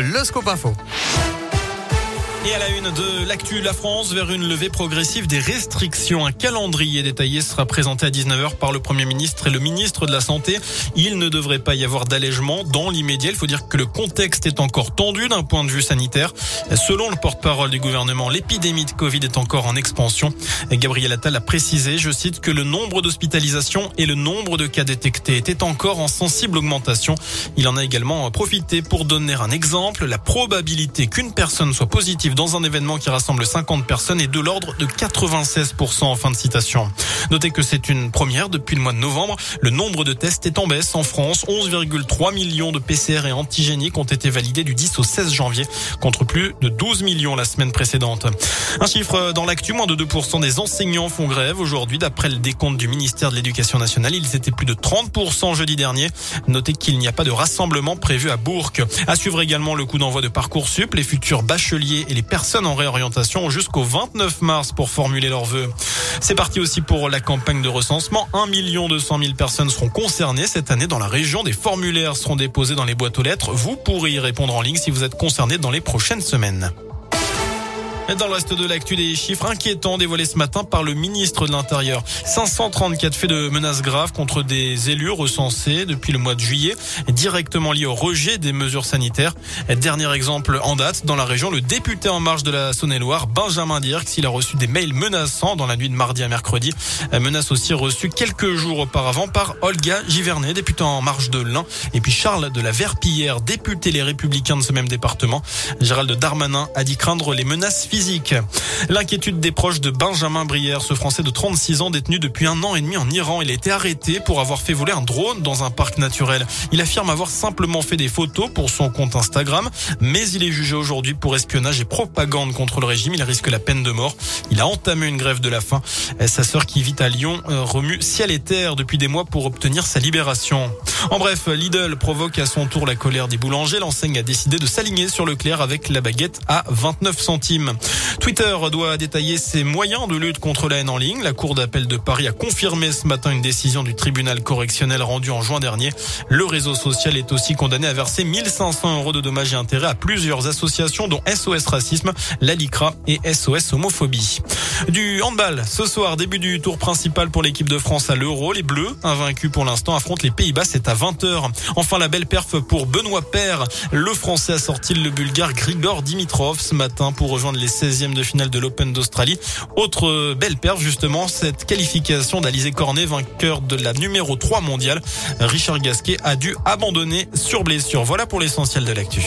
le scoop info. Et à la une de l'actu, la France vers une levée progressive des restrictions. Un calendrier détaillé sera présenté à 19h par le Premier ministre et le ministre de la Santé. Il ne devrait pas y avoir d'allègement dans l'immédiat. Il faut dire que le contexte est encore tendu d'un point de vue sanitaire. Selon le porte-parole du gouvernement, l'épidémie de Covid est encore en expansion. Gabriel Attal a précisé, je cite, que le nombre d'hospitalisations et le nombre de cas détectés étaient encore en sensible augmentation. Il en a également profité pour donner un exemple. La probabilité qu'une personne soit positive dans un événement qui rassemble 50 personnes est de l'ordre de 96% en fin de citation. Notez que c'est une première depuis le mois de novembre. Le nombre de tests est en baisse en France. 11,3 millions de PCR et antigéniques ont été validés du 10 au 16 janvier contre plus de 12 millions la semaine précédente. Un chiffre dans l'actu, moins de 2% des enseignants font grève aujourd'hui d'après le décompte du ministère de l'Éducation nationale. Ils étaient plus de 30% jeudi dernier. Notez qu'il n'y a pas de rassemblement prévu à Bourg. À suivre également le coup d'envoi de Parcoursup. Les futurs bacheliers et les personnes en réorientation jusqu'au 29 mars pour formuler leurs vœux. C'est parti aussi pour la campagne de recensement. 1 million 200 000 personnes seront concernées cette année dans la région. Des formulaires seront déposés dans les boîtes aux lettres. Vous pourrez y répondre en ligne si vous êtes concerné dans les prochaines semaines. Dans le reste de l'actu, des chiffres inquiétants dévoilés ce matin par le ministre de l'Intérieur. 534 faits de menaces graves contre des élus recensés depuis le mois de juillet, directement liés au rejet des mesures sanitaires. Dernier exemple en date, dans la région, le député en marche de la Saône-et-Loire, Benjamin Dirks, il a reçu des mails menaçants dans la nuit de mardi à mercredi. Menace aussi reçue quelques jours auparavant par Olga Givernet, député en marche de l'Ain, et puis Charles de la Verpillière, député les Républicains de ce même département. Gérald Darmanin a dit craindre les menaces physique. L'inquiétude des proches de Benjamin Brière, ce Français de 36 ans détenu depuis un an et demi en Iran. Il a été arrêté pour avoir fait voler un drone dans un parc naturel. Il affirme avoir simplement fait des photos pour son compte Instagram, mais il est jugé aujourd'hui pour espionnage et propagande contre le régime. Il risque la peine de mort. Il a entamé une grève de la faim. Sa sœur qui vit à Lyon euh, remue ciel et terre depuis des mois pour obtenir sa libération. En bref, Lidl provoque à son tour la colère des boulangers. L'enseigne a décidé de s'aligner sur le clair avec la baguette à 29 centimes. Twitter doit détailler ses moyens de lutte contre la haine en ligne. La Cour d'appel de Paris a confirmé ce matin une décision du tribunal correctionnel rendue en juin dernier. Le réseau social est aussi condamné à verser 1500 euros de dommages et intérêts à plusieurs associations dont SOS Racisme, la LICRA et SOS Homophobie. Du handball, ce soir, début du tour principal pour l'équipe de France à l'Euro. Les Bleus, invaincus pour l'instant, affrontent les Pays-Bas. C'est à 20h. Enfin, la belle perf pour Benoît Père. Le Français a sorti le Bulgare Grigor Dimitrov ce matin pour rejoindre les 16e de finale de l'Open d'Australie. Autre belle perf, justement, cette qualification d'Alizé Cornet, vainqueur de la numéro 3 mondiale. Richard Gasquet a dû abandonner sur blessure. Voilà pour l'essentiel de l'actu.